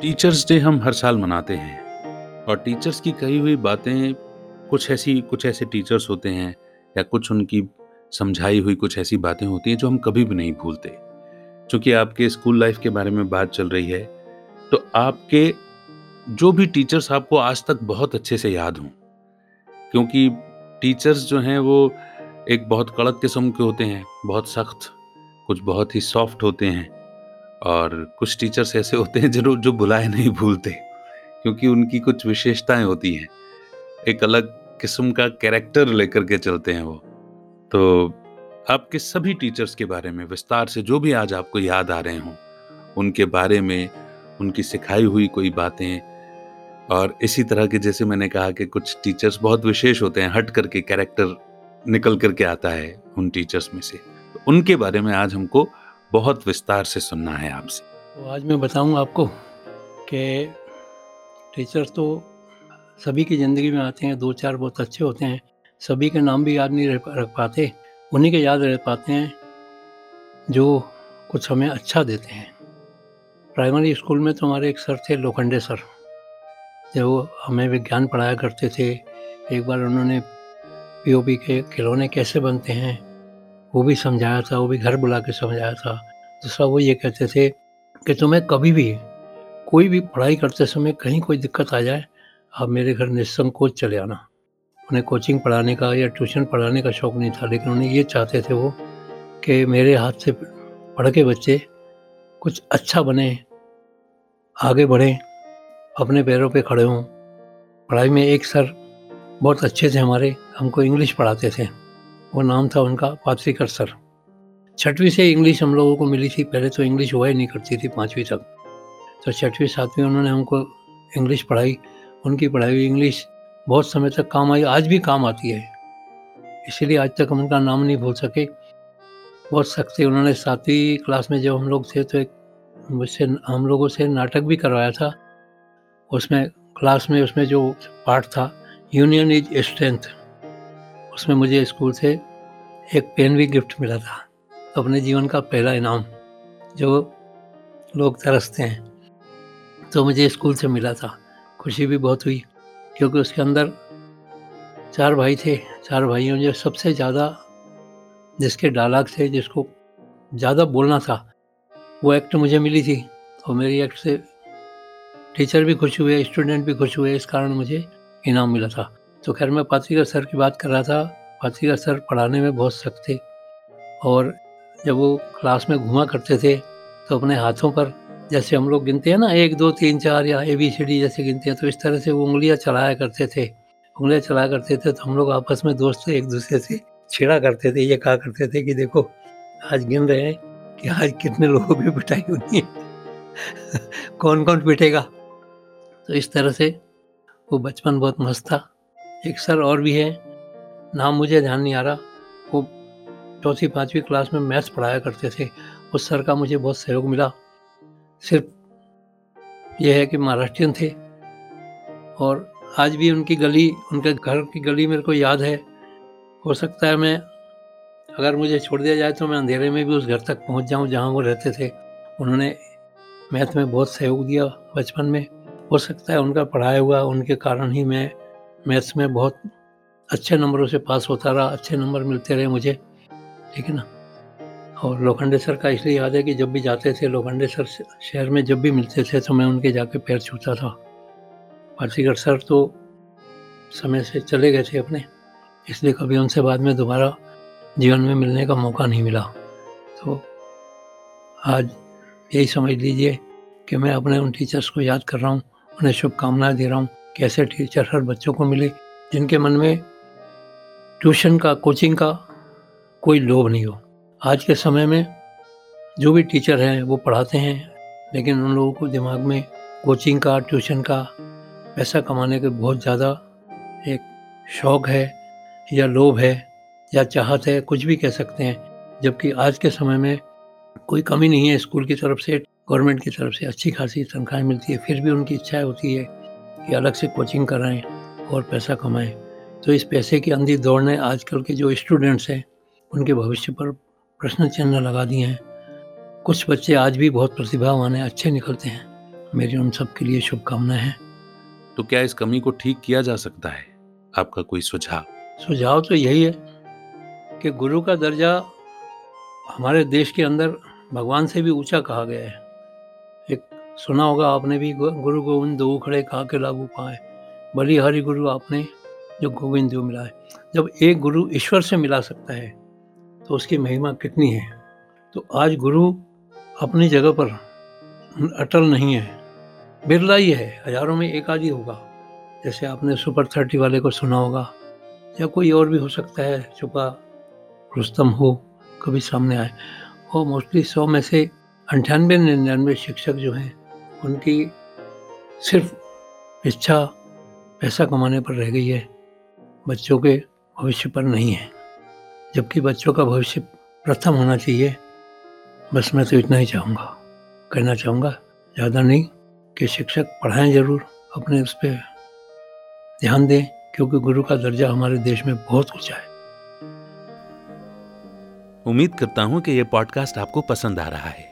Teachers day हम हर साल मनाते हैं। और टीचर्स की कही हुई बातें कुछ ऐसी, कुछ ऐसे टीचर्स होते हैं या कुछ उनकी समझाई हुई कुछ ऐसी बातें होती हैं जो हम कभी भी नहीं भूलते। क्योंकि आपके स्कूल लाइफ के बारे में बात चल रही है तो आपके जो भी टीचर्स आपको आज तक बहुत अच्छे से याद हों। क्योंकि टीचर्स जो हैं वो एक बहुत कड़क किस्म के होते हैं, बहुत सख्त, कुछ बहुत ही सॉफ्ट होते हैं। और कुछ टीचर्स ऐसे होते हैं जो जो बुलाए नहीं भूलते, क्योंकि उनकी कुछ विशेषताएँ होती हैं। एक अलग किस्म का कैरेक्टर लेकर के चलते हैं वो। तो आपके सभी टीचर्स के बारे में, विस्तार से जो भी आज आपको याद आ रहे हों, उनके बारे में, उनकी सिखाई हुई कोई बातें, और इसी तरह के जैसे मैंने कहा कि कुछ टीचर्स बहुत विशेष होते हैं, हट करके कैरेक्टर निकल करके आता है उन टीचर्स में से। तो उनके बारे में आज हमको बहुत विस्तार से सुनना है आपसे। तो आज मैं बताऊँगा आपको कि टीचर तो सभी की ज़िंदगी में आते हैं दो चार बहुत अच्छे होते हैं, सभी के नाम भी याद नहीं रह रख पाते, उन्हीं के याद रह पाते हैं, जो कुछ हमें अच्छा देते हैं। प्राइमरी स्कूल में तो हमारे एक सर थे, लोखंडे सर, जो हमें विज्ञान पढ़ाया करते थे, एक बार उन्होंने पीओपी के खिलौने कैसे बनते हैं वो भी समझाया था, वो भी घर बुला के समझाया था। दूसरा वो ये कहते थे कि तुम्हें कभी भी कोई भी पढ़ाई करते समय कहीं कोई दिक्कत आ जाए, आप मेरे घर निसंकोच चले आना। उन्हें कोचिंग पढ़ाने का या ट्यूशन पढ़ाने का शौक़ नहीं था, लेकिन उन्हें ये चाहते थे वो कि मेरे हाथ से पढ़ के बच्चे कुछ अच्छा बने, आगे बढ़ें, अपने पैरों पे खड़े हों। पढ़ाई में एक सर बहुत अच्छे थे हमारे, हमको इंग्लिश पढ़ाते थे। वो नाम था उनका पात्रिकर सर। छठवीं से इंग्लिश हम लोगों को मिली थी, पहले तो इंग्लिश हुआ ही नहीं करती थी पाँचवीं तक। तो छठवीं, सातवीं उन्होंने हमको इंग्लिश पढ़ाई, उनकी पढ़ाई हुई इंग्लिश। बहुत समय तक काम आई, आज भी काम आती है। इसीलिए आज तक हम उनका नाम नहीं भूल सके। बहुत सख्त उन्होंने सातवीं क्लास में जब हम लोग थे तो एक मुझसे, हम लोगों से नाटक भी करवाया था। उसमें, क्लास में उसमें जो पार्ट था, यूनियन इज़ स्ट्रेंथ। उसमें मुझे स्कूल से एक पेन भी गिफ्ट मिला था, अपने जीवन का पहला इनाम, जो लोग तरसते हैं। तो मुझे स्कूल से मिला था। खुशी भी बहुत हुई, क्योंकि उसके अंदर चार भाई थे। चार भाइयों में सबसे ज़्यादा जिसके डायलाग थे, जिसको ज़्यादा बोलना था, वो एक्ट मुझे मिली थी। और मेरी एक्ट से टीचर भी खुश हुए स्टूडेंट भी खुश हुए, इस कारण मुझे इनाम मिला था। तो खैर मैं पात्रिका सर की बात कर रहा था। पात्रिका सर पढ़ाने में बहुत सख्त थे और जब वो क्लास में घुमा करते थे तो अपने हाथों पर जैसे हम लोग गिनते हैं ना, एक, दो, तीन, चार या ए, बी, सी, डी जैसे गिनते हैं तो इस तरह से वो उंगलियाँ चलाया करते थे। उंगलियाँ चलाया करते थे तो हम लोग आपस में दोस्त एक दूसरे से छेड़ा करते थे, ये कहा करते थे कि देखो, आज गिन रहे हैं कि आज कितने लोगों की पिटाई होनी है। कौन कौन पिटेगा? तो इस तरह से वो बचपन बहुत मस्त था। एक सर और भी है। नाम मुझे ध्यान नहीं आ रहा। वो चौथी, पाँचवीं क्लास में मैथ्स पढ़ाया करते थे। उस सर का मुझे बहुत सहयोग मिला। सिर्फ़ यह है कि महाराष्ट्रियन थे। और आज भी उनकी गली, उनके घर की गली मेरे को याद है। हो सकता है मैं, अगर मुझे छोड़ दिया जाए तो मैं अंधेरे में भी उस घर तक पहुँच जाऊँ जहाँ वो रहते थे। उन्होंने मैथ में बहुत सहयोग दिया बचपन में। हो सकता है उनका पढ़ाया हुआ, उनके कारण ही मैं मैथ्स में बहुत अच्छे नंबरों से पास होता रहा, अच्छे नंबर मिलते रहे मुझे, ठीक है ना? और लोखंडे सर का इसलिए याद है कि जब भी जाते थे, लोखंडे सर शहर में जब भी मिलते थे तो मैं उनके जाके पैर छूता था। पारसीगर सर तो समय से चले गए थे अपने, इसलिए कभी उनसे बाद में दोबारा जीवन में मिलने का मौका नहीं मिला। तो आज यही समझ लीजिए कि मैं अपने उन टीचर्स को याद कर रहा हूँ, उन्हें शुभकामनाएँ दे रहा हूँ। कि ऐसे टीचर हर बच्चों को मिले, जिनके मन में ट्यूशन का कोचिंग का कोई लोभ नहीं हो। आज के समय में जो भी टीचर हैं, वो पढ़ाते हैं, लेकिन उन लोगों को दिमाग में कोचिंग का ट्यूशन का पैसा कमाने के बहुत ज़्यादा एक शौक़ है या लोभ है या चाहत है, कुछ भी कह सकते हैं। जबकि आज के समय में कोई कमी नहीं है, स्कूल की तरफ़ से गवर्नमेंट की तरफ़ से अच्छी खासी तनख्वाहें मिलती है, फिर भी उनकी इच्छा होती है कि अलग से कोचिंग कराएँ और पैसा कमाएँ। तो इस पैसे की अंधी दौड़ ने आजकल के जो स्टूडेंट्स हैं उनके भविष्य पर प्रश्न चिन्ह लगा दिए हैं। कुछ बच्चे आज भी बहुत प्रतिभावान हैं अच्छे निकलते हैं। मेरी उन सब के लिए शुभकामनाएँ हैं। तो क्या इस कमी को ठीक किया जा सकता है? आपका कोई सुझाव? सुझाव तो यही है कि गुरु का दर्जा हमारे देश के अंदर भगवान से भी ऊँचा कहा गया है। सुना होगा आपने भी गुरु गोविंद दो खड़े कहा के लागू पाए। बड़ी हरि गुरु आपने जो गोविंद जो मिला है जब एक गुरु ईश्वर से मिला सकता है तो उसकी महिमा कितनी है? तो आज गुरु अपनी जगह पर अटल नहीं है। बिरला ही है, हज़ारों में एक आदि होगा। जैसे आपने सुपर थर्टी वाले को सुना होगा, या कोई और भी हो सकता है छुपा रुस्तम हो, कभी सामने आए। और मोस्टली सौ में से अंठानवे, निन्यानवे शिक्षक जो हैं उनकी सिर्फ़ इच्छा पैसा कमाने पर रह गई है, बच्चों के भविष्य पर नहीं है। जबकि बच्चों का भविष्य प्रथम होना चाहिए, बस मैं तो इतना ही चाहूँगा। कहना चाहूँगा, ज़्यादा नहीं कि शिक्षक पढ़ाएँ ज़रूर, अपने उस पर ध्यान दें, क्योंकि गुरु का दर्जा हमारे देश में बहुत ऊँचा है। उम्मीद करता हूँ कि यह पॉडकास्ट आपको पसंद आ रहा है।